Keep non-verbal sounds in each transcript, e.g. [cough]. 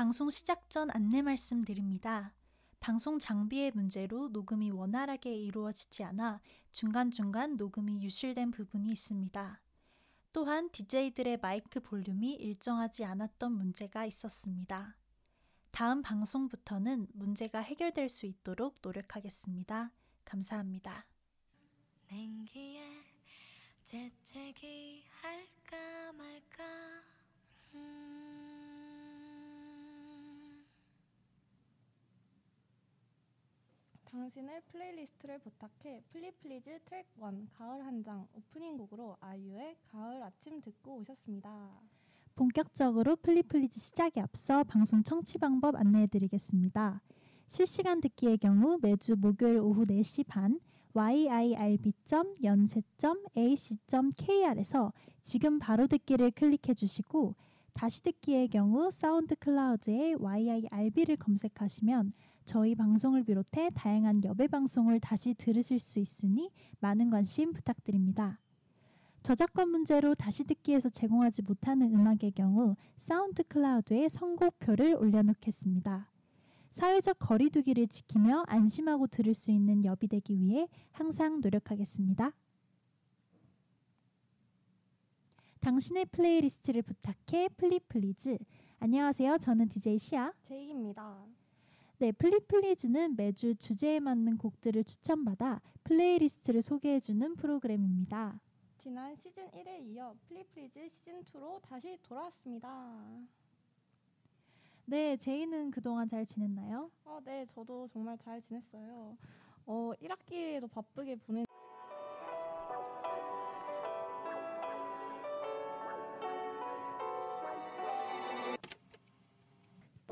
방송 시작 전 안내 말씀드립니다. 방송 장비의 문제로 녹음이 원활하게 이루어지지 않아 중간중간 녹음이 유실된 부분이 있습니다. 또한 DJ들의 마이크 볼륨이 일정하지 않았던 문제가 있었습니다. 다음 방송부터는 문제가 해결될 수 있도록 노력하겠습니다. 감사합니다. 냉기에 재채기 할까 말까 음... 당신의 플레이리스트를 부탁해 플리플리즈 트랙 1 가을 한 장 오프닝 곡으로 아이유의 가을 아침 듣고 오셨습니다. 본격적으로 플리플리즈 시작에 앞서 방송 청취 방법 안내해 드리겠습니다. 실시간 듣기의 경우 매주 목요일 오후 4시 반 yirb.yonsei.ac.kr에서 지금 바로 듣기를 클릭해 주시고 다시 듣기의 경우 사운드 클라우드에 yirb를 검색하시면 저희 방송을 비롯해 다양한 여배 방송을 다시 들으실 수 있으니 많은 관심 부탁드립니다. 저작권 문제로 다시 듣기에서 제공하지 못하는 음악의 경우 사운드 클라우드에 선곡표를 올려놓겠습니다. 사회적 거리두기를 지키며 안심하고 들을 수 있는 여비 되기 위해 항상 노력하겠습니다. 당신의 플레이리스트를 부탁해 플리플리즈. 안녕하세요. 저는 DJ 시아. 제이입니다. 네, 플리플리즈는 매주 주제에 맞는 곡들을 추천받아 플레이리스트를 소개해주는 프로그램입니다. 지난 시즌 1에 이어 플리플리즈 시즌 2로 다시 돌아왔습니다. 네, 제이는 그동안 잘 지냈나요? 어, 네, 저도 정말 잘 지냈어요. 어, 1학기에도 바쁘게 보낸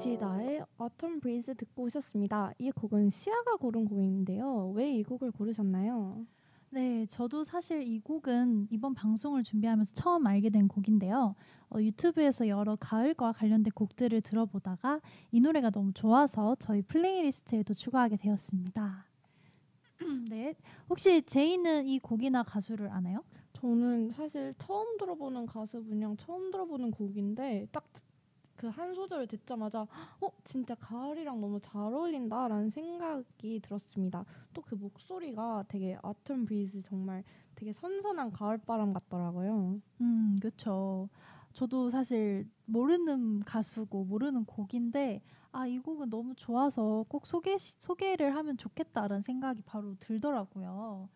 지다의 Autumn Breeze 듣고 오셨습니다. 이 곡은 시아가 고른 곡인데요. 왜 이 곡을 고르셨나요? 네, 저도 사실 이 곡은 이번 방송을 준비하면서 처음 알게 된 곡인데요. 어, 유튜브에서 여러 가을과 관련된 곡들을 들어보다가 이 노래가 너무 좋아서 저희 플레이리스트에도 추가하게 되었습니다. [clears throat] 네, 혹시 제이는 이 곡이나 가수를 아나요? 저는 사실 처음 들어보는 가수 분이랑 처음 들어보는 곡인데 딱 그 한 소절을 듣자마자 어 진짜 가을이랑 너무 잘 어울린다라는 생각이 들었습니다. 또 그 목소리가 되게 아톰 브리즈 정말 되게 선선한 가을 바람 같더라고요. 음, 그렇죠. 저도 사실 모르는 가수고 모르는 곡인데 아, 이 곡은 너무 좋아서 꼭 소개 소개를 하면 좋겠다라는 생각이 바로 들더라고요.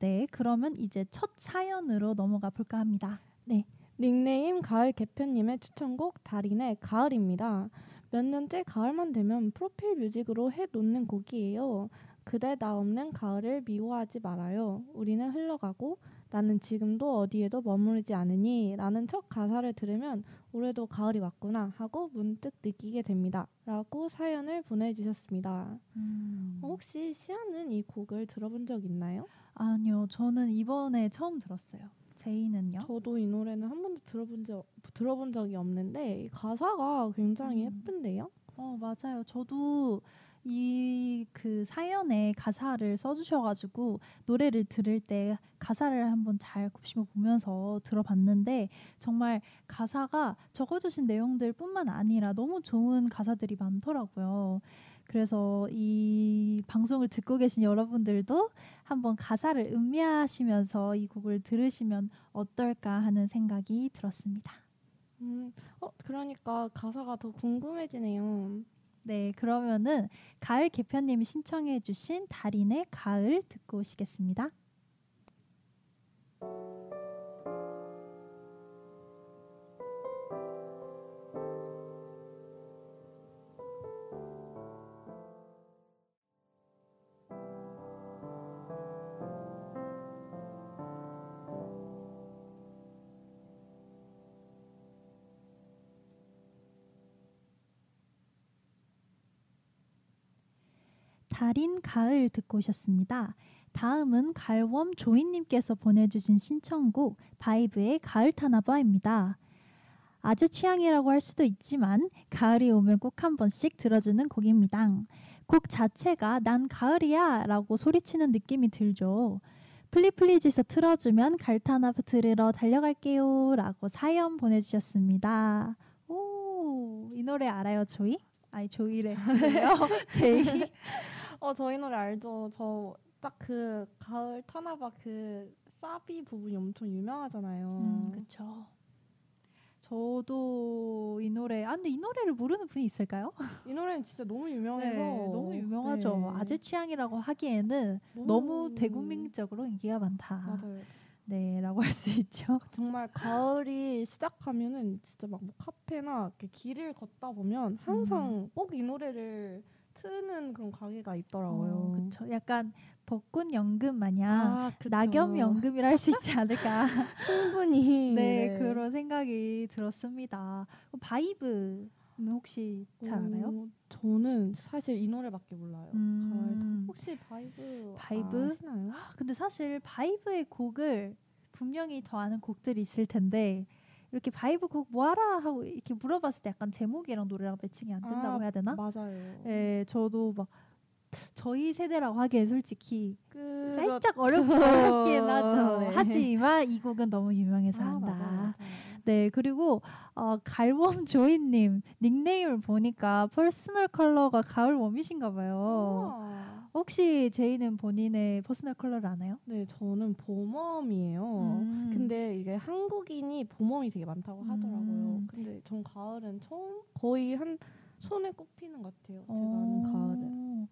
네, 그러면 이제 첫 사연으로 넘어가 볼까 합니다. 네. 닉네임 가을 개편님의 추천곡 다린의 가을입니다. 몇 년째 가을만 되면 프로필 뮤직으로 해 놓는 곡이에요. 그대 나 없는 가을을 미워하지 말아요. 우리는 흘러가고 나는 지금도 어디에도 머무르지 않으니 라는 첫 가사를 들으면 올해도 가을이 왔구나 하고 문득 느끼게 됩니다. 라고 사연을 보내주셨습니다. 음. 어, 혹시 시아는 이 곡을 들어본 적 있나요? 아니요, 저는 이번에 처음 들었어요. 제이는요? 저도 이 노래는 한 번도 들어본 적 들어본 적이 없는데 가사가 굉장히 음. 예쁜데요. 어, 맞아요. 저도 이 그 사연에 가사를 써주셔가지고 노래를 들을 때 가사를 한번 잘 곱씹어 보면서 들어봤는데 정말 가사가 적어주신 내용들 뿐만 아니라 너무 좋은 가사들이 많더라고요. 그래서 이 방송을 듣고 계신 여러분들도 한번 가사를 음미하시면서 이 곡을 들으시면 어떨까 하는 생각이 들었습니다. 음, 어 그러니까 가사가 더 궁금해지네요. 네, 그러면은 가을 개편님이 신청해주신 달인의 가을 듣고 오시겠습니다. 다린 가을 듣고 오셨습니다. 다음은 갈웜 조이님께서 보내주신 신청곡 바이브의 가을 타나 봐입니다. 아재 취향이라고 할 수도 있지만 가을이 오면 꼭 한 번씩 들어주는 곡입니다. 곡 자체가 난 가을이야 라고 소리치는 느낌이 들죠. 플리플리즈에서 틀어주면 갈타나봐 들으러 달려갈게요 라고 사연 보내주셨습니다. 오, 이 노래 알아요, 조이? 아니 조이래. 그래요? [laughs] [laughs] [laughs] 제이. 어 저희 노래 알죠? 저 딱 그 가을 타나바 그 사비 부분이 엄청 유명하잖아요. 음, 그쵸. 저도 이 노래. 아 근데 이 노래를 모르는 분이 있을까요? [laughs] 이 노래는 진짜 너무 유명해서 네, 너무 유명하죠. 네. 아재 취향이라고 하기에는 너무 대국민적으로 인기가 많다. 맞아요. 네라고 할 수 있죠. [laughs] 정말 가을이 시작하면은 진짜 막 뭐 카페나 이렇게 길을 걷다 보면 항상 꼭이 노래를 트는 그런 가게가 있더라고요. 어, 그쵸. 약간 벚꽃 연금 마냥 아. 낙엽 연금이라 할 수 있지 않을까. [laughs] 충분히 [laughs] 네, 그런 생각이 들었습니다. 어, 바이브는 혹시 잘 알아요? 어, 저는 사실 이 노래밖에 몰라요. 음. 혹시 바이브 바이브? 아시나요? 아, 근데 사실 바이브의 곡을 분명히 더 아는 곡들이 있을 텐데 이렇게 바이브 곡 뭐 알아 하고 이렇게 물어봤을 때 약간 제목이랑 노래랑 매칭이 안 된다고 아, 해야 되나? 맞아요. 네, 저도 막 저희 세대라고 하기엔 솔직히 그 살짝 어렵긴 하죠. [laughs] 네. 하지만 이 곡은 너무 유명해서 아, 한다. 맞아요, 맞아요. 네, 그리고 어, 갈웜 조이님 [laughs] 닉네임을 보니까 퍼스널 컬러가 가을 웜이신가 봐요. 우와. 혹시 제이는 본인의 퍼스널 컬러를 아나요? 네, 저는 봄웜이에요. 음. 근데 이게 한국인이 봄웜이 되게 많다고 하더라고요. 음. 근데 전 가을은 처음 거의 한 손에 꼽히는 것 같아요. 제가 어. 아는 가을은.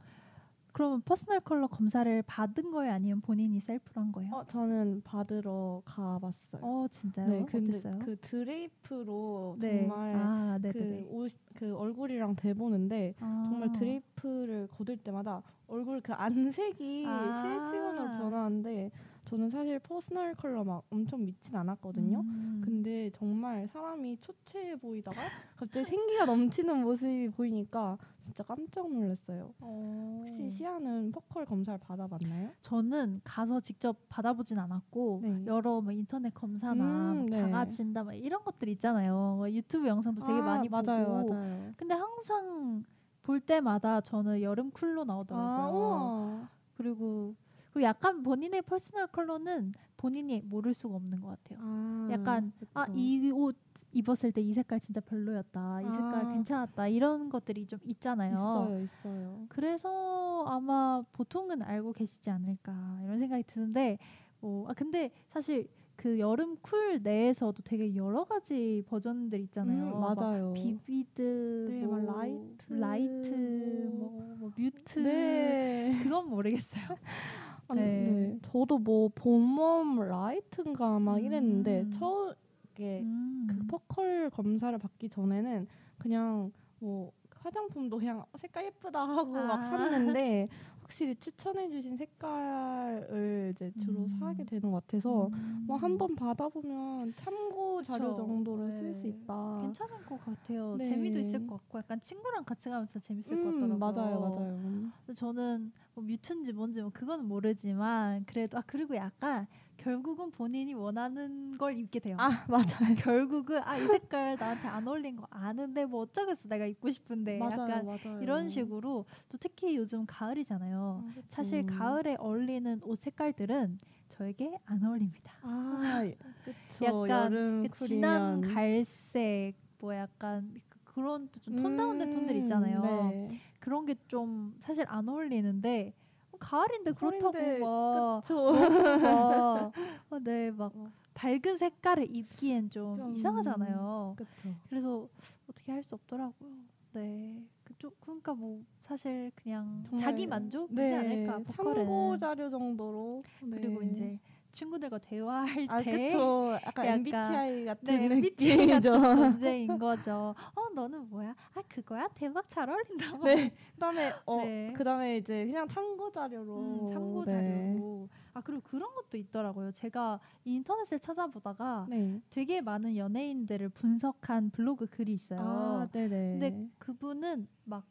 그러면 퍼스널 컬러 검사를 받은 거예요, 아니면 본인이 셀프로 한 거예요? 어, 저는 받으러 가봤어요. 어, 진짜요? 네, 근데 어땠어요? 그 드레이프로 네. 정말 아, 네, 그. 옷, 그 얼굴이랑 대보는데 정말 아. 드레이프를 걷을 때마다 얼굴 그 안색이 아. 실시간으로 변하는데 저는 사실 퍼스널 컬러 막 엄청 믿진 않았거든요. 음. 근데 정말 사람이 초췌해 보이다가 갑자기 생기가 넘치는 모습이 보이니까 진짜 깜짝 놀랐어요. 어. 혹시 시아는 퍼컬 검사를 받아봤나요? 저는 가서 직접 받아보진 않았고 네. 여러 뭐 인터넷 검사나 음, 뭐 네. 자가 진단 뭐 이런 것들 있잖아요. 뭐 유튜브 영상도 되게 아, 많이 맞아요, 보고. 맞아요. 근데 항상 볼 때마다 저는 여름 쿨로 나오더라고요. 아. 그리고 그리고 약간 본인의 퍼스널 컬러는 본인이 모를 수가 없는 것 같아요. 아, 약간 그쵸. 아이 옷 입었을 때 이 색깔 진짜 별로였다. 이 색깔 아. 괜찮았다. 이런 것들이 좀 있잖아요. 있어요, 있어요. 그래서 아마 보통은 알고 계시지 않을까 이런 생각이 드는데 뭐 아 근데 사실 그 여름 쿨 내에서도 되게 여러 가지 버전들 있잖아요. 음, 막 맞아요. vivid, 네, 뭐 막 light, light, 뭐. 뭐, 뭐 mute, 네. 그건 모르겠어요. [laughs] 아, 네. 네. 저도 뭐 봄웜 light인가 막 이랬는데 음. 처음 이게 음. 그 퍼컬 검사를 받기 전에는 그냥 뭐 화장품도 그냥 색깔 예쁘다 하고 막 아. 샀는데 확실히 추천해주신 색깔을 이제 주로 음. 사게 되는 것 같아서 음. 뭐한 번 받아보면 참고 자료 그쵸. 정도로 쓸수 네. 있다. 괜찮은 것 같아요. 네. 재미도 있을 것 같고 약간 친구랑 같이 가면 진짜 재밌을 것 음, 같더라고요. 맞아요, 맞아요. 저는 뭐 뮤트인지 뭔지 뭐 그건 모르지만 그래도 아 그리고 약간 결국은 본인이 원하는 걸 입게 돼요. 아 [laughs] 맞아요. 결국은 아 이 색깔 나한테 안 어울린 거 아는데 뭐 어쩌겠어 내가 입고 싶은데 맞아요, 약간 맞아요. 이런 식으로 또 특히 요즘 가을이잖아요. 아. 사실 가을에 어울리는 옷 색깔들은 저에게 안 어울립니다. 아 그쵸. 약간 그 진한. 갈색 뭐 약간 그- 그런 좀 톤 다운된 톤들 음, 있잖아요. 네. 그런 게 좀 사실 안 어울리는데 어, 가을인데 그렇다고 가을인데, 막 그쵸. 너무 막 어, [laughs] 네, 막 어. 밝은 색깔을 입기엔 좀, 좀, 이상하잖아요. 그쵸. 그래서 어떻게 할 수 없더라고요. 네, 그쪽 그러니까 뭐 사실 그냥 자기 만족이지 네, 않을까 참고 보컬은. 자료 정도로 그리고 네. 이제 친구들과 대화할 아 때 그쵸 약간, 약간, MBTI 같은 네, MBTI. 같은 [laughs] 존재인 거죠. 어, 너는 뭐야? 아, 그거야? 대박 잘 어울린다. [laughs] 네 그다음에 어 네. 그다음에 이제 그냥 참고 자료로 음, 참고 네. 자료. 아 그리고 그런 것도 있더라고요. 제가 인터넷을 찾아보다가 네. 되게 많은 연예인들을 분석한 블로그 글이 있어요. 아 네네. 근데 그분은 막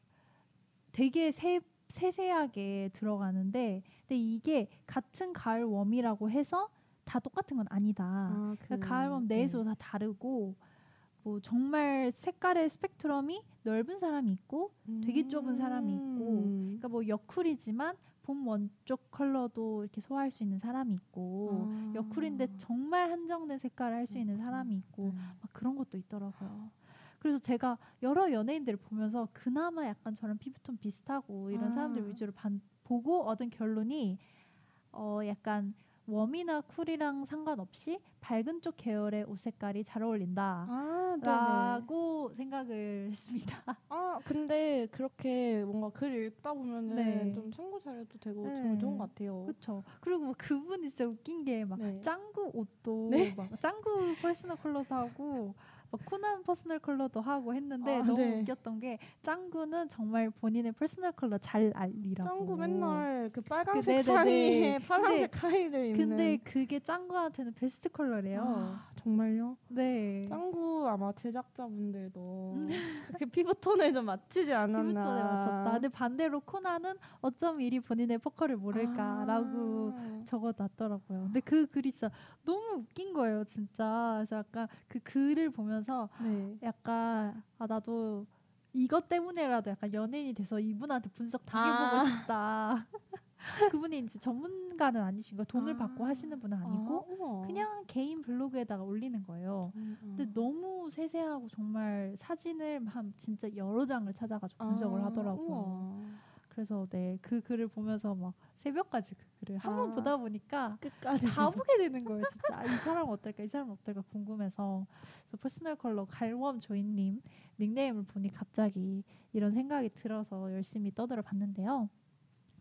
되게 세, 세세하게 들어가는데 근데 이게 같은 가을 웜이라고 해서 다 똑같은 건 아니다. 아, 그, 그러니까 가을 웜 내에서 다 다르고 뭐 정말 색깔의 스펙트럼이 넓은 사람이 있고 되게 좁은 사람이 있고, 음. 그러니까 뭐 여쿨이지만 봄웜 쪽 컬러도 이렇게 소화할 수 있는 사람이 있고 아. 여쿨인데 정말 한정된 색깔을 할 수 있는 사람이 있고 네. 막 그런 것도 있더라고요. 그래서 제가 여러 연예인들을 보면서 그나마 약간 저랑 피부톤 비슷하고 이런 아. 사람들 위주로 반, 보고 얻은 결론이 어 약간 warm이나 cool이랑 상관없이 밝은 쪽 계열의 옷 색깔이 잘 어울린다. 아. 라고 생각을 [laughs] 했습니다. 아, 근데 그렇게 뭔가 글 읽다 보면은 네. 좀 참고 자료도 되고 네. 정말 좋은 것 같아요. 그렇죠. 그리고 막 그분이 진짜 웃긴 게 막 네. 짱구 옷도 네? 막 짱구 퍼스널 컬러도 하고 막 코난 퍼스널 컬러도 하고 했는데 아, 너무 네. 웃겼던 게 짱구는 정말 본인의 퍼스널 컬러 잘 알리라고. 짱구 맨날 그그 빨간색 네네네. 사이에 근데- 파란색 하의를 입는. 근데 그게 짱구한테는 베스트 컬러래요. 아, 정말요? 네. 짱구 아마 제작자분들도 그 피부톤에 좀 맞추지 않았나. 피부톤에 맞췄다. 근데 반대로 코난은 어쩜 이리 본인의 퍼컬을 모를까라고 아. 적어놨더라고요. 근데 그 글이 진짜 너무 웃긴 거예요, 진짜. 그래서 약간 그 글을 보면서 네. 약간 아 나도 이것 때문에라도 약간 연예인이 돼서 이분한테 분석 당해보고 아. 싶다. [laughs] 그분이 이제 전문가는 아니신 거 돈을 아. 받고 하시는 분은 아니고 아. 그냥 개인 블로그에다가 올리는 거예요. 음, 근데 음. 너무 세세하고 정말 사진을 한 진짜 여러 장을 찾아가지고 분석을 아, 하더라고요. 우와. 그래서 네 그 글을 보면서 막 새벽까지 그 글을 한번 아. 보다 보니까 끝까지 다 보게 되는 거예요, 진짜. 아, 이 사람은 어떨까, 이 사람은 어떨까 궁금해서. 그래서 퍼스널 컬러 갈웜 조이님 닉네임을 보니 갑자기 이런 생각이 들어서 열심히 떠들어 봤는데요.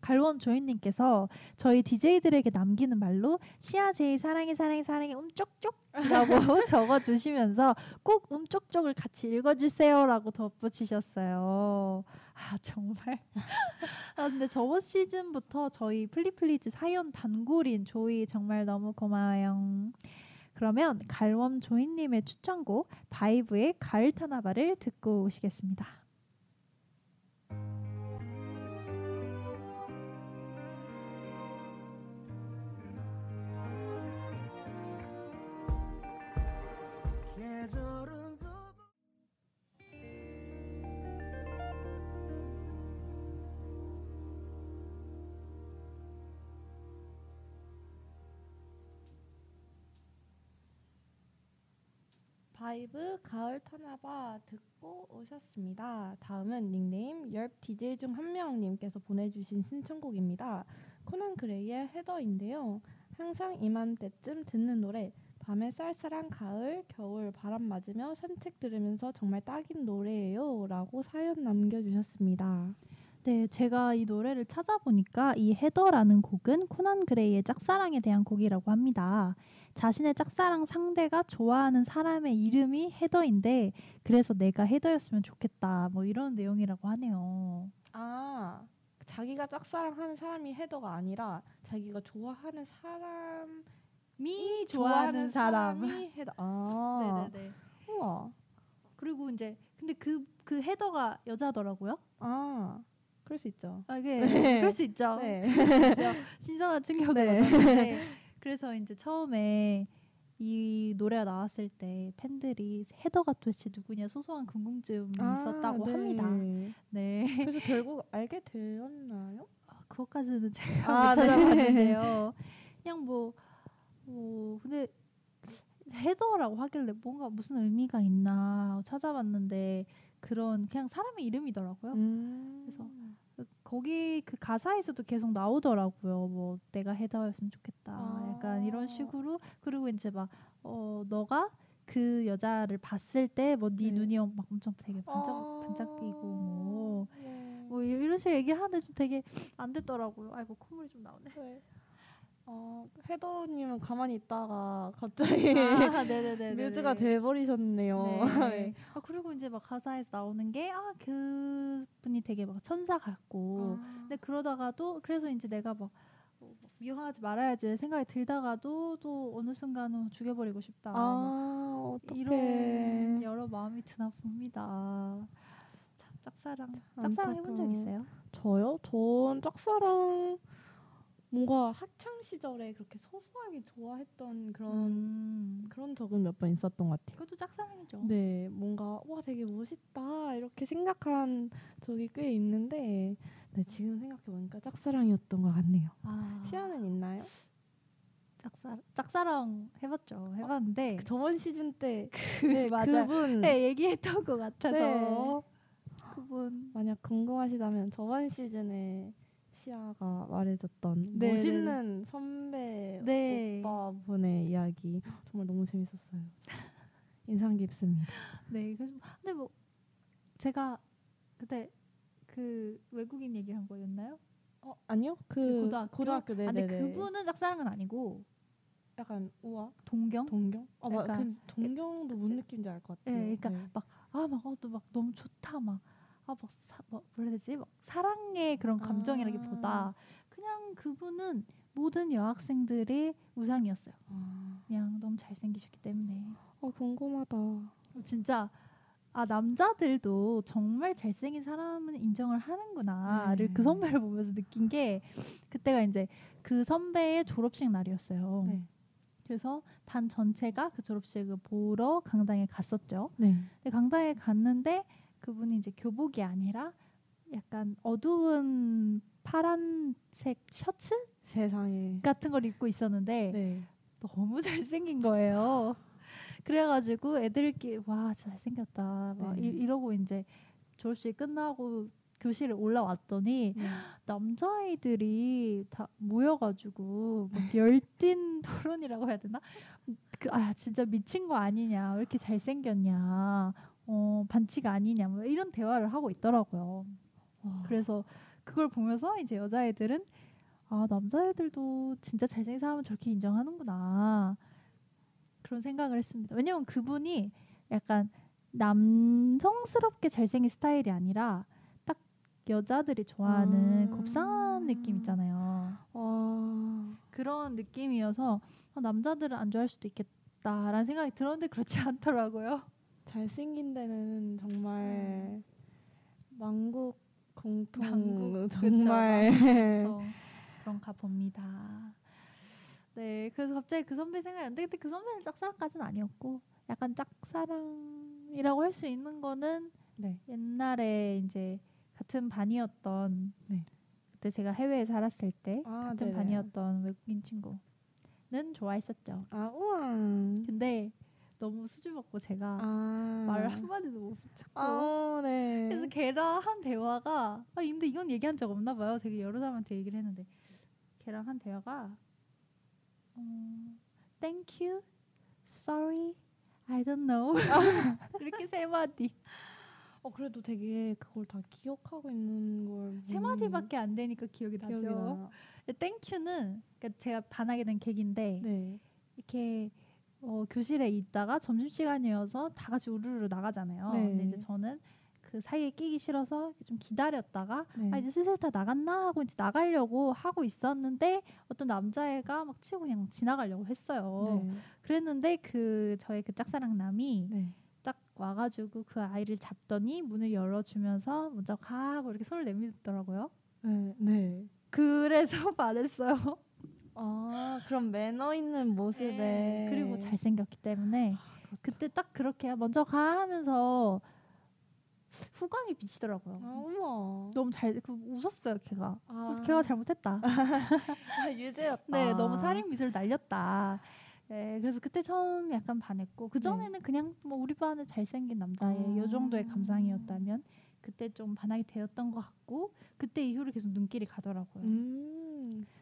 갈웜 조이님께서 저희 DJ들에게 남기는 말로 시아 제이 사랑해 사랑해 사랑해 음쪽쪽이라고 [laughs] [laughs] 적어주시면서 꼭 음쪽쪽을 같이 읽어주세요라고 덧붙이셨어요. 아 정말. [laughs] 아 근데 저번 시즌부터 저희 플리플리즈 사연 단골인 조이 정말 너무 고마워요. 그러면 갈웜 조이님의 추천곡 바이브의 가을 타나바를 듣고 오시겠습니다. 바이브 가을 타나 봐 듣고 오셨습니다. 다음은 닉네임 열 DJ 중 한 명님께서 보내주신 신청곡입니다. 코난 그레이의 Heather인데요. 항상 이맘때쯤 듣는 노래. 밤에 쌀쌀한 가을, 겨울 바람 맞으며 산책 들으면서 정말 딱인 노래예요.라고 사연 남겨주셨습니다. 네, 제가 이 노래를 찾아보니까 이 Heather라는 곡은 코난 그레이의 짝사랑에 대한 곡이라고 합니다. 자신의 짝사랑 상대가 좋아하는 사람의 이름이 헤더인데 그래서 내가 헤더였으면 좋겠다. 뭐 이런 내용이라고 하네요. 아, 자기가 짝사랑하는 사람이 헤더가 아니라 자기가 좋아하는 사람 미 좋아하는 사람. 사람이 헤더. [laughs] 아, 네네네. 우와. 그리고 이제 근데 그 그 헤더가 여자더라고요. 아, 그럴 수 있죠. 아, 이게 네. 그럴 수 있죠. 네. [laughs] 신선한 충격을 네. 얻었는데 [laughs] 그래서 이제 처음에 이 노래가 나왔을 때 팬들이 헤더가 도대체 누구냐 소소한 궁금증이 있었다고 네. 합니다. 네. 그래서 결국 알게 되었나요? 아, 그것까지는 제가 아, 못 네. 찾아봤는데요. 그냥 뭐, 뭐 근데 헤더라고 하길래 뭔가 무슨 의미가 있나 찾아봤는데 그런 그냥 사람의 이름이더라고요. 음. 그래서 거기 그 가사에서도 계속 나오더라고요. 뭐 내가 헤더였으면 좋겠다. 아. 약간 이런 식으로 그리고 이제 막 어 너가 그 여자를 봤을 때 뭐네 네. 눈이 막 엄청 되게 반짝 아. 반짝이고 뭐. 네. 뭐 이- 이런 식으로 얘기를 하는데 좀 되게 안 됐더라고요. 아이고 콧물이 좀 나오네. 네. 어, 헤더님은 가만히 있다가 갑자기 아. [laughs] 뮤즈가 돼버리셨네요. 네. 아, 그리고 이제 막 가사에서 나오는 게 아 그 분이 되게 막 천사 같고 아. 근데 그러다가도 그래서 이제 내가 막, 어, 막 미워하지 말아야지 생각이 들다가도 또 어느 순간은 죽여버리고 싶다. 막 아. 이런 여러 마음이 드나 봅니다. 참 짝사랑 짝사랑 해본 적 안타까워. 있어요? 저요? 전 짝사랑 뭔가 학창 시절에 그렇게 소소하게 좋아했던 그런 음, 그런 적은 몇 번 있었던 것 같아요. 그것도 짝사랑이죠. 네, 뭔가 와 되게 멋있다 이렇게 생각한 적이 꽤 있는데 네, 지금 생각해 보니까 짝사랑이었던 것 같네요. 아, 시아는 있나요? 짝사 짝사랑 해봤죠. 해봤는데 저번 시즌 때 [laughs] 그 네, 맞아. 그분 네, 얘기했던 것 같아서 네. 그분 만약 궁금하시다면 저번 시즌에 시아가 말해줬던 네, 멋있는 선배 네. 오빠분의 이야기 정말 너무 재밌었어요. [laughs] 인상 깊습니다. 네, 그래서 근데 뭐 제가 그때 그 외국인 얘기한 거였나요? 어 아니요 그, 그 고등학교? 고등학교 아, 근데 네네네. 그분은 짝사랑은 아니고 약간 우아 동경? 동경? 아막 약간- 그 동경도 뭔 느낌인지 알 것 같아요. 예, 그러니까 아막 어, 또막 너무 좋다 막 아막 뭐, 뭐라 해야 되지? 막 사랑의 그런 감정이라기보다 아. 그냥 그분은 모든 여학생들의 우상이었어요. 아, 그냥 너무 잘생기셨기 때문에 어 궁금하다. 진짜 아 남자들도 정말 잘생긴 사람은 인정을 하는구나를 네. 그 선배를 보면서 느낀 게 그때가 이제 그 선배의 졸업식 날이었어요. 네. 그래서 단 전체가 그 졸업식을 보러 강당에 갔었죠. 네. 근데 강당에 갔는데 그분이 이제 교복이 아니라 약간 어두운 파란색 셔츠 세상에. 같은 걸 입고 있었는데 네. 너무 [laughs] 잘생긴 거예요. 그래가지고 애들끼리 와 잘생겼다 막 네. 이, 이러고 이제 졸업식 끝나고 교실에 올라왔더니 네. 남자아이들이 다 모여가지고 막 열띤 [laughs] 토론이라고 해야 되나? 그 아 진짜 미친 거 아니냐? 왜 이렇게 잘생겼냐? 어 반칙 아니냐? 뭐 이런 대화를 하고 있더라고요. 와. 그래서 그걸 보면서 이제 여자애들은 아 남자애들도 진짜 잘생긴 사람은 저렇게 인정하는구나 그런 생각을 했습니다. 왜냐면 그분이 약간 남성스럽게 잘생긴 스타일이 아니라 딱 여자들이 좋아하는 아. 곱상한 느낌 있잖아요. 와. 그런 느낌이어서 어, 남자들은 안 좋아할 수도 있겠다라는 생각이 들었는데 그렇지 [laughs] 않더라고요. 잘생긴 데는 정말 만국 공통 [laughs] 그쵸, 정말 그래서 [laughs] 그런가 봅니다. 네, 그래서 갑자기 그 선배 생각났는데 근데 그 선배는 짝사랑까지는 아니었고 약간 짝사랑이라고 할 수 있는 거는 네. 옛날에 이제 같은 반이었던 네. 그때 제가 해외에 살았을 때 아, 같은 네네. 반이었던 외국인 친구는 좋아했었죠. 아 우와. 근데 너무 수줍 먹고 제가 아. 말을 한마디도 못 붙였고 아, 네. 그래서 걔랑 한 대화가 아 근데 이건 얘기한 적 없나 봐요. 되게 여러 사람한테 얘기를 했는데 걔랑 한 대화가 어, Thank you, sorry, I don't know [laughs] 이렇게 세 마디 어 그래도 되게 그걸 다 기억하고 있는 걸 세 마디밖에 안 되니까 기억이 나죠. 기억이 나. Thank you는 그러니까 제가 반하게 된 계기인데 네. 이렇게 어, 교실에 있다가 점심 시간이어서 다 같이 우르르 나가잖아요. 네. 근데 이제 저는 그 사이에 끼기 싫어서 좀 기다렸다가 네. 아 이제 슬슬 다 나갔나 하고 이제 나가려고 하고 있었는데 어떤 남자애가 막 치고 그냥 지나가려고 했어요. 네. 그랬는데 그 저의 그 짝사랑남이 네. 딱 와가지고 그 아이를 잡더니 문을 열어주면서 먼저 가고 이렇게 손을 내밀더라고요. 네. 네. 그래서 [laughs] 반했어요. 아 그럼 매너 있는 모습에 네. 그리고 잘생겼기 때문에 그렇죠. 그때 딱 그렇게 먼저 가 하면서 후광이 비치더라고요. 아 어머. 너무 잘그 웃었어요, 걔가. 아, 걔가 잘못했다. [laughs] 아, 유재였다. 네, 너무 살인 미술 날렸다. 네, 그래서 그때 처음 약간 반했고 그 전에는 그냥 뭐 우리 반에 잘생긴 남자의 아. 요 정도의 감상이었다면 그때 좀 반하게 되었던 것 같고 그때 이후로 계속 눈길이 가더라고요. 음.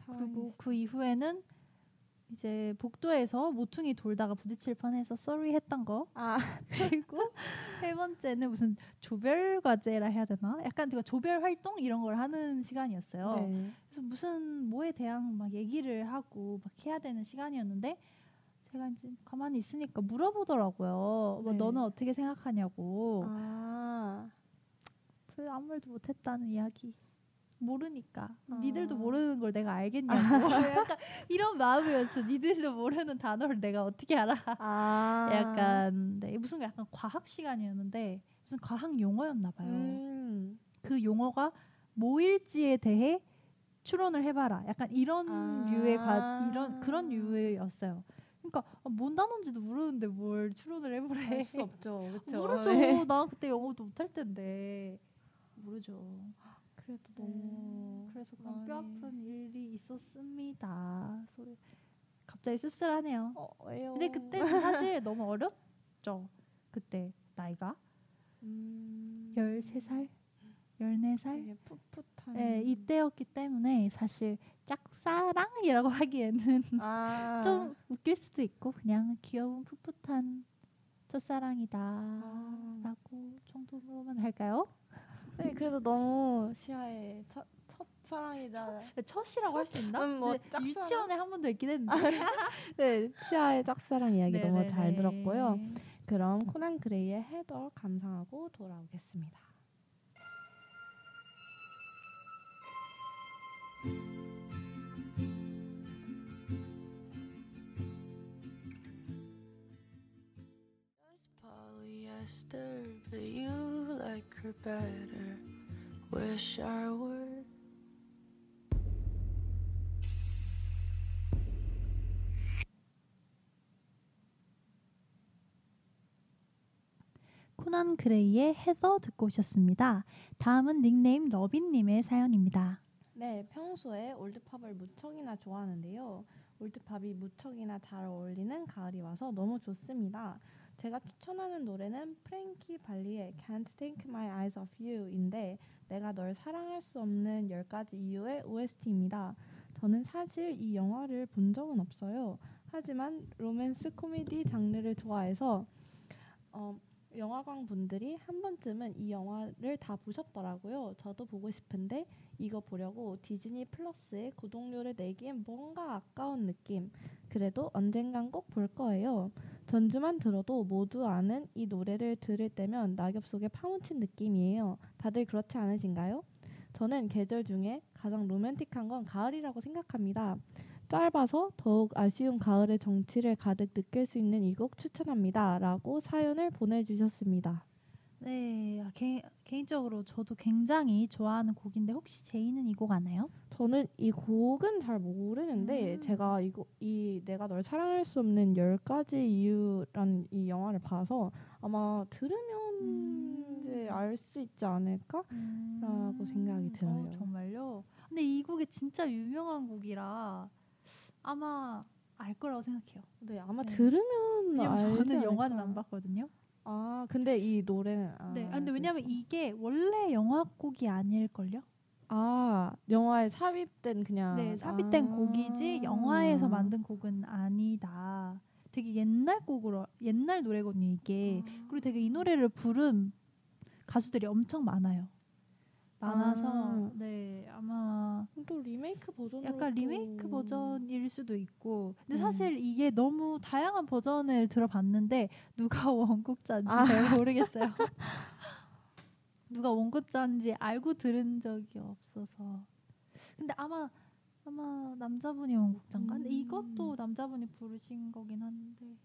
그리고 그 이후에는 이제 복도에서 모퉁이 돌다가 부딪힐 뻔해서 sorry 했던 거 아 [laughs] 그리고 세 번째는 무슨 조별 과제라 해야 되나? 약간 제가 조별 활동 이런 걸 하는 시간이었어요. 네. 그래서 무슨 뭐에 대한 막 얘기를 하고 막 해야 되는 시간이었는데 제가 이제 가만히 있으니까 물어보더라고요. 뭐 네. 너는 어떻게 생각하냐고. 아. 그래서 아무 말도 못했다는 이야기. 모르니까. 아. 니들도 모르는 걸 내가 알겠냐고. [laughs] 약간 이런 마음이었죠. 니들도 모르는 단어를 내가 어떻게 알아? 아. 약간 네, 무슨 약간 과학 시간이었는데 무슨 과학 용어였나 봐요. 음. 그 용어가 뭐일지에 대해 추론을 해봐라. 약간 이런 아. 류의 과 이런 그런 류였어요. 그러니까 아, 뭔 단어인지도 모르는데 뭘 추론을 해보래. 알수 없죠. 그렇죠. 모르죠. 난 그때 영어도 못할 텐데 모르죠. 그래도 네. 너무 그래서 그런 뼈 아픈 일이 있었습니다. 소리 갑자기 씁쓸하네요. 어, 왜요? 근데 그때는 사실 너무 어렸죠. 그때 나이가 음, 13살, 14살. 되게 풋풋한. 네, 이때였기 때문에 사실 짝사랑이라고 [laughs] 하기에는 아, 좀 웃길 수도 있고 그냥 귀여운 풋풋한 첫사랑이다 아. 라고 정도로만 할까요? 네, 그래도 너무 시아의 첫, 첫 사랑이자 첫이라고 할 수 있나? 음, 뭐 짝사랑? 유치원에 한 번도 있긴 했는데 [laughs] 네, 시아의 짝사랑 이야기 너무 잘 네네네. 들었고요. 그럼 코난 그레이의 헤더 감상하고 돌아오겠습니다. Polyester, but you like her better. Wish I were. 코난 그레이의 헤더 듣고 오셨습니다. 다음은 닉네임 러빈님의 사연입니다. 네, 평소에 올드팝을 무척이나 좋아하는데요. 올드팝이 무척이나 잘 어울리는 가을이 와서 너무 좋습니다. 제가 추천하는 노래는 프랭키 발리의 Can't Take My Eyes Off You인데 내가 널 사랑할 수 없는 10가지 이유의 OST입니다. 저는 사실 이 영화를 본 적은 없어요. 하지만 로맨스 코미디 장르를 좋아해서 어, 영화관 분들이 한 번쯤은 이 영화를 다 보셨더라고요. 저도 보고 싶은데 이거 보려고 디즈니 플러스에 구독료를 내기엔 뭔가 아까운 느낌. 그래도 언젠간 꼭 볼 거예요. 전주만 들어도 모두 아는 이 노래를 들을 때면 낙엽 속에 파묻힌 느낌이에요. 다들 그렇지 않으신가요? 저는 계절 중에 가장 로맨틱한 건 가을이라고 생각합니다. 짧아서 더욱 아쉬운 가을의 정취를 가득 느낄 수 있는 이 곡 추천합니다. 라고 사연을 보내주셨습니다. 네, 아, 개, 개인적으로 저도 굉장히 좋아하는 곡인데 혹시 제이는 이 곡 아나요? 저는 이 곡은 잘 모르는데 음. 제가 이거 이 내가 널 사랑할 수 없는 열 가지 이유란 이 영화를 봐서 아마 들으면 음. 이제 알 수 있지 않을까? 라고 생각이 들어요. 어, 정말요? 근데 이 곡이 진짜 유명한 곡이라 아마 알 거라고 생각해요. 네, 아마 네. 들으면 왜냐면 저는 영화는? 안 봤거든요. 아, 근데 이 노래는 아, 네, 아, 근데 왜냐면. 이게 원래 영화곡이 아닐걸요? 아, 영화에 삽입된 그냥 네, 삽입된 아. 곡이지 영화에서 만든 곡은 아니다. 되게 옛날 곡으로 옛날 노래거든요 이게. 아. 그리고 되게 이 노래를 부른 가수들이 엄청 많아요. 많아서 아. 네 아마 또 리메이크 버전으로 약간 또- 리메이크 버전일 수도 있고 근데 음. 사실 이게 너무 다양한 버전을 들어봤는데 누가 [laughs] 원곡자인지 아. 잘 모르겠어요. [laughs] 누가 원곡자인지 알고 들은 적이 없어서 근데 아마 아마 남자분이 원곡자인가? 근데 음. 이것도 남자분이 부르신 거긴 한데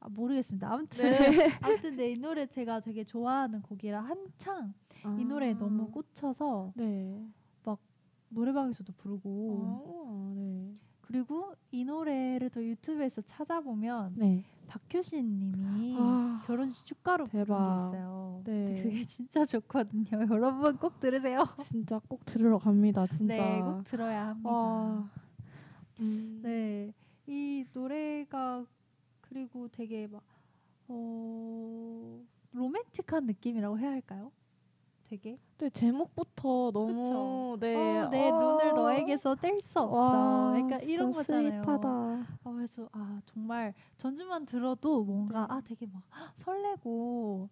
아 모르겠습니다. 아무튼 네. [laughs] 아무튼 네, 이 노래 제가 되게 좋아하는 곡이라 한창 이 노래에 너무 아. 꽂혀서 네. 노래방에서도 부르고 아, 네. 그리고 이 노래를 또 유튜브에서 찾아보면 네. 박효신님이 아, 결혼식 축가로. 있어요. 네. 그게 진짜 좋거든요. [laughs] 여러분 꼭 들으세요. [laughs] 진짜 꼭 들으러 갑니다. 진짜. 네, 꼭 들어야 합니다. 와. 음. 네, 이 노래가 그리고 되게 막 어, 로맨틱한 느낌이라고 해야 할까요? 되게 근데 제목부터 너무 그쵸? 네. 어, 내 어. 눈을 너에게서 뗄 수 없어. 와, 그러니까 이런 거잖아요. 스윗하다. 아, 그래서 아 정말 전주만 들어도 뭔가 네. 아 되게 막 설레고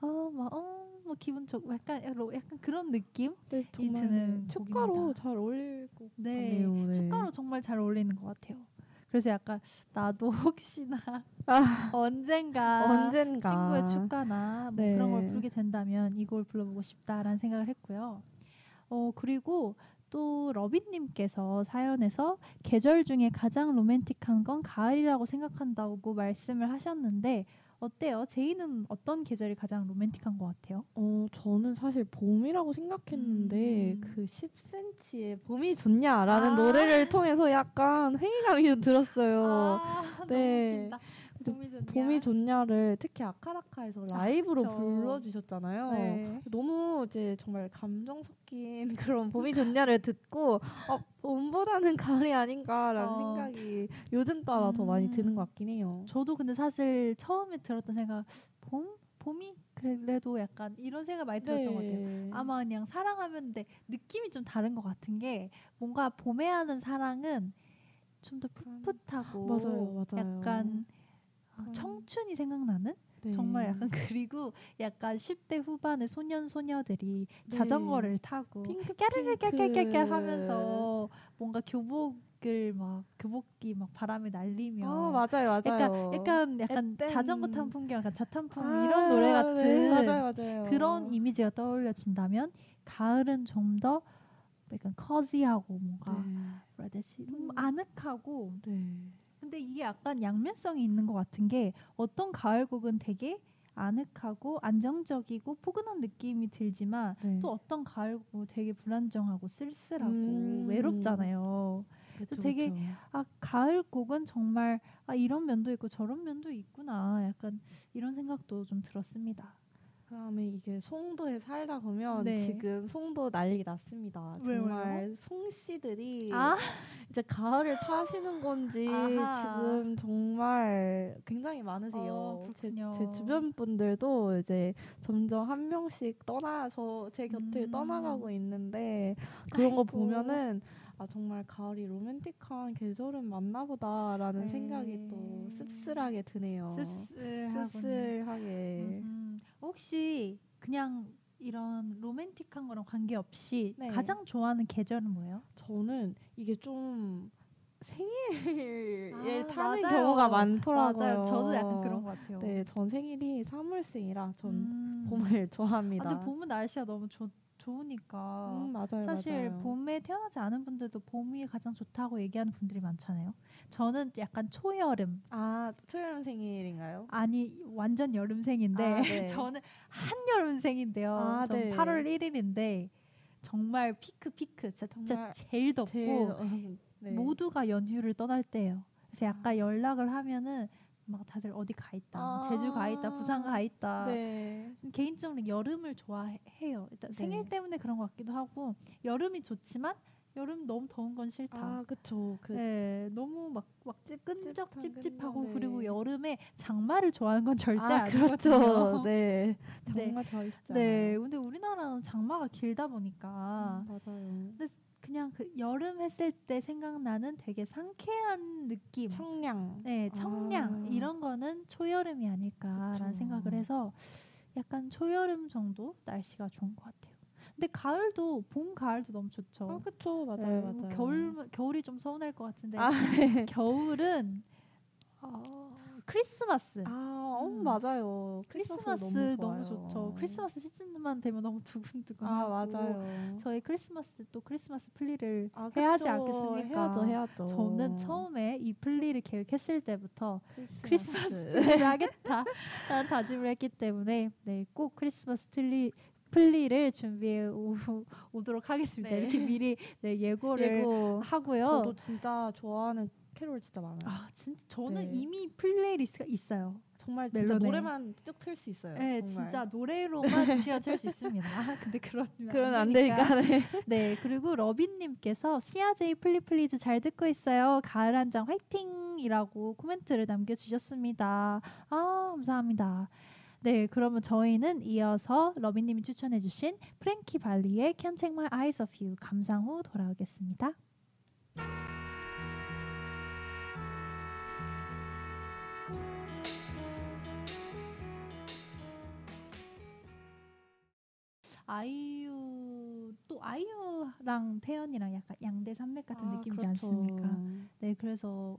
아막 어 뭐 기분 좋고 약간 로- 약간 그런 느낌? 네, 드는 축가로 곡입니다. 잘 어울릴 것 네, 같네요. 네. 축가로 정말 잘 어울리는 것 같아요. 그래서 약간 나도 [laughs] 혹시나 아, 언젠가 언젠가 친구의 축가나 뭐 그런 걸 네. 부르게 된다면 이걸 불러보고 싶다라는 생각을 했고요. 어 그리고 또 러빈님께서 사연에서 계절 중에 가장 로맨틱한 건 가을이라고 생각한다고 말씀을 하셨는데 어때요? 제이는 어떤 계절이 가장 로맨틱한 것 같아요? 어, 저는 사실 봄이라고 생각했는데 음. 그 10cm의 봄이 좋냐라는 아. 노래를 통해서 약간 회의감이 좀 들었어요. 아, [laughs] 네. 봄이 좋냐. 봄이 좋냐를 특히 아카라카에서 라이브로 그쵸. 불러주셨잖아요. 네. 너무 이제 정말 감정 섞인 [laughs] 그런 봄이 좋냐를 듣고 어, 봄보다는 가을이 아닌가라는 어. 생각이 요즘 따라 더 많이 음. 드는 것 같긴 해요. 저도 근데 사실 처음에 들었던 생각 봄 봄이 그래도 약간 이런 생각 많이 들었던 것 같아요. 네. 아마 그냥 사랑하면 근데 느낌이 좀 다른 것 같은 게 뭔가 봄에 하는 사랑은 좀 더 풋풋하고 맞아요, 맞아요. 약간 어, 음. 청춘이 생각나는 네. 정말 약간 [laughs] 그리고 약간 10대 후반의 소년 소녀들이 네. 자전거를 타고 핑크 깨르르 깨깨깨깨. 하면서 뭔가 교복을 막 교복이 막 바람에 날리며 아 맞아요, 맞아요. 약간 약간 약간. 자전거 탄 풍경, 약간 자탄풍 아, 이런 노래 같은 네, 맞아요, 맞아요. 그런 이미지가 떠올려진다면 가을은 좀 더 약간 커지하고 뭔가 네. 뭐라 해야 되지 좀 음. 아늑하고 네. 근데 이게 약간 양면성이 있는 것 같은 게 어떤 가을곡은 되게 아늑하고 안정적이고 포근한 느낌이 들지만 네. 또 어떤 가을곡은 되게 불안정하고 쓸쓸하고 음. 외롭잖아요. 그쵸, 되게 그쵸. 아 가을곡은 정말 아 이런 면도 있고 저런 면도 있구나 약간 이런 생각도 좀 들었습니다. 그다음에 이게 송도에 살다 보면 네. 지금 송도 난리 났습니다. 왜요, 정말 송 씨들이 아 이제 가을을 타시는 건지 아하. 지금 정말 굉장히 많으세요. 어, 제. 제 주변 분들도 이제 점점 한 명씩 떠나서 제 곁을 음. 떠나가고 있는데 그런 거 아이고. 보면은 아 정말 가을이 로맨틱한 계절은 맞나보다라는 네. 생각이 또 씁쓸하게 드네요. 씁쓸하게. 음, 혹시 그냥 이런 로맨틱한 거랑 관계없이 네. 가장 좋아하는 계절은 뭐예요? 저는 이게 좀 생일에 아, 타는 맞아요. 경우가 많더라고요. 맞아요. 저도 약간 그런 것 같아요. 네, 전 생일이 3월생이라 전 음. 봄을 [laughs] 아, 좋아합니다. 근데 봄은 날씨가 너무 좋, 좋으니까 음, 맞아요, 사실 맞아요. 봄에 태어나지 않은 분들도 봄이 가장 좋다고 얘기하는 분들이 많잖아요. 저는 약간 초여름 아 초여름 생일인가요? 아니 완전 여름생인데 아, 네. [laughs] 저는 한여름생인데요. 아, 전 네. 8월 1일인데 정말 피크 피크 진짜, 진짜 정말 제일 덥고 제일, 어, 네. 모두가 연휴를 떠날 때예요. 그래서 약간 연락을 하면은 막 다들 어디 가 있다, 뭐 아. 제주 가 있다, 부산 가 있다. 네. 개인적으로 여름을 좋아해요. 일단 네. 생일 때문에 그런 것 같기도 하고 여름이 좋지만 여름 너무 더운 건 싫다. 아 그쵸. 그 네, 너무 막, 막 끈적 찝찝하고 끈적, 그리고 네. 여름에 장마를 좋아하는 건 절대 아. 그렇죠. [laughs] 네. 네. 정말 좋아하시죠 네, 근데 우리나라는 장마가 길다 보니까 맞아요. 그냥 그 여름 했을 때 생각나는 되게 상쾌한 느낌, 청량. 네, 청량 아. 이런 거는 초여름이 아닐까라는 그쵸. 생각을 해서 약간 초여름 정도 날씨가 좋은 것 같아요. 근데 가을도 봄 가을도 너무 좋죠. 아 그쵸. 맞아요. 네, 맞아요. 겨울 겨울이 좀 서운할 것 같은데 아, 네. 겨울은 어, 크리스마스. 아, 어, 음. 맞아요. 크리스마스 너무, 좋아요. 좋죠. 크리스마스 시즌만 되면 너무 두근두근. 아 맞아요. 저희 크리스마스 때또 크리스마스 플리를 아, 해야 하지. 않겠습니까? 해야죠, 해야죠. 저는 처음에 이 플리를 계획했을 때부터 크리스마스. 크리스마스 플리를 하겠다라는 [laughs] 다짐을 했기 때문에 네, 꼭 크리스마스 플리 플리를 준비해 오, 오도록 하겠습니다. 네. 이렇게 미리 네, 예고를 예고. 하고요. 저도 진짜 좋아하는 캐롤 진짜 많아요. 아, 진짜 저는 네. 이미 플레이리스트가 있어요. 정말 진짜 멜로네. 노래만 쭉 틀 수 있어요. 네, 정말. 진짜 노래로만 두 시간 채울 수 있습니다. 아, [laughs] 근데 그러면 그건 안 되니까. 네. [laughs] 네, 그리고 러빈님께서 시아제이 플리플리즈 잘 듣고 있어요. 가을 한 장 화이팅이라고 코멘트를 남겨주셨습니다. 아, 감사합니다. 네, 그러면 저희는 이어서 러빈님이 추천해주신 프랭키 발리의 Can't Take My Eyes Off You 감상 후 돌아오겠습니다. 아이유 또 아이유랑 태연이랑 약간 양대 산맥 같은 아, 느낌이지 그렇죠. 않습니까? 네, 그래서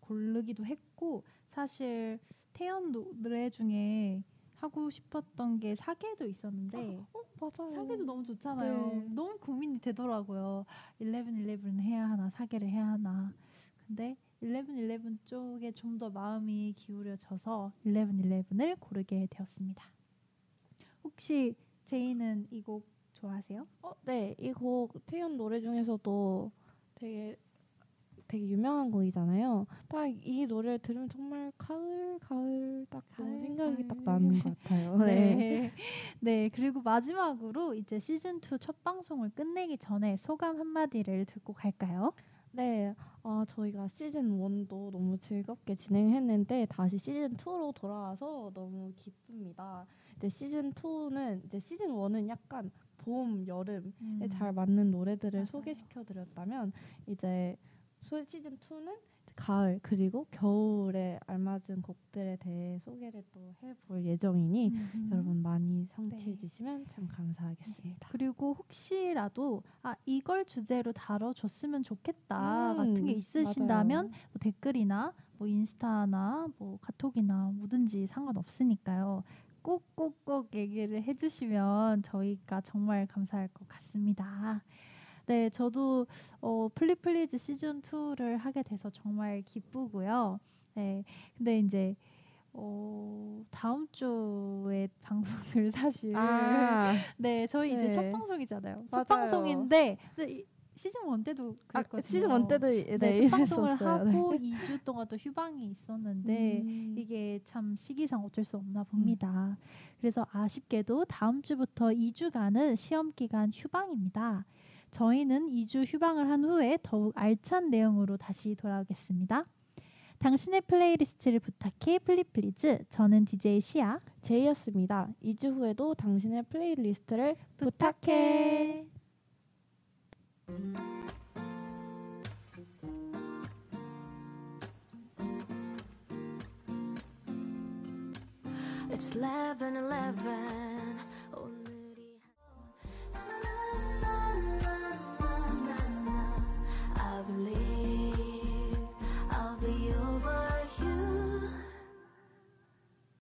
고르기도 했고 사실 태연 노래 중에 하고 싶었던 게 사계도 있었는데 어, 맞아요. 사계도 너무 좋잖아요. 네. 너무 고민이 되더라고요. 1111 해야 하나 사계를 해야 하나. 근데 1111 쪽에 좀 더 마음이 기울여져서 1111을 고르게 되었습니다. 혹시 제이는 이 곡 좋아하세요? 어, 네, 이 곡 태연 노래 중에서도 되게 되게 유명한 곡이잖아요. 딱 이 노래를 들으면 정말 가을 가을 딱 가을, 생각이 딱 가을. 나는 것 같아요. [laughs] 네. 네. [laughs] 네, 그리고 마지막으로 이제 시즌 2 첫 방송을 끝내기 전에 소감 한 마디를 듣고 갈까요? 네, 아, 저희가 시즌 1도 너무 즐겁게 진행했는데 다시 시즌 2로 돌아와서 너무 기쁩니다. 이제 시즌 2는 이제 시즌 1은 약간 봄, 여름에 음. 잘 맞는 노래들을 맞아요. 소개시켜 드렸다면 이제 소- 시즌 2는 가을 그리고 겨울에 알맞은 곡들에 대해 소개를 또 해볼 예정이니 음. 여러분 많이 청취해 네. 주시면 참 감사하겠습니다. 그리고 혹시라도 아 이걸 주제로 다뤄줬으면 좋겠다 음, 같은 게 있으신다면. 뭐 댓글이나 뭐 인스타나 뭐 카톡이나 뭐든지 상관없으니까요. 꼭꼭꼭 얘기를 해주시면 저희가 정말 감사할 것 같습니다. 네, 저도 어, 플리플리즈 시즌 2를 하게 돼서 정말 기쁘고요. 네, 근데 이제 어, 다음 주에 방송을 [laughs] 사실 아, 네, 저희 이제 네. 첫 방송이잖아요. 첫 맞아요. 방송인데 근데 이- 시즌 1 때도 아, 그랬거든요. 시즌 1 때도 네, 네, 첫 방송을. 네. 하고 2주 동안 또 휴방이 있었는데 음. 이게 참 시기상 어쩔 수 없나 봅니다. 그래서 아쉽게도 다음 주부터 2주간은 시험 기간 휴방입니다. 저희는 2주 휴방을 한 후에 더욱 알찬 내용으로 다시 돌아오겠습니다. 당신의 플레이리스트를 부탁해 플리플리즈. 저는 DJ 시아. 제이였습니다. 2주 후에도 당신의 플레이리스트를 부탁해. It's 11 11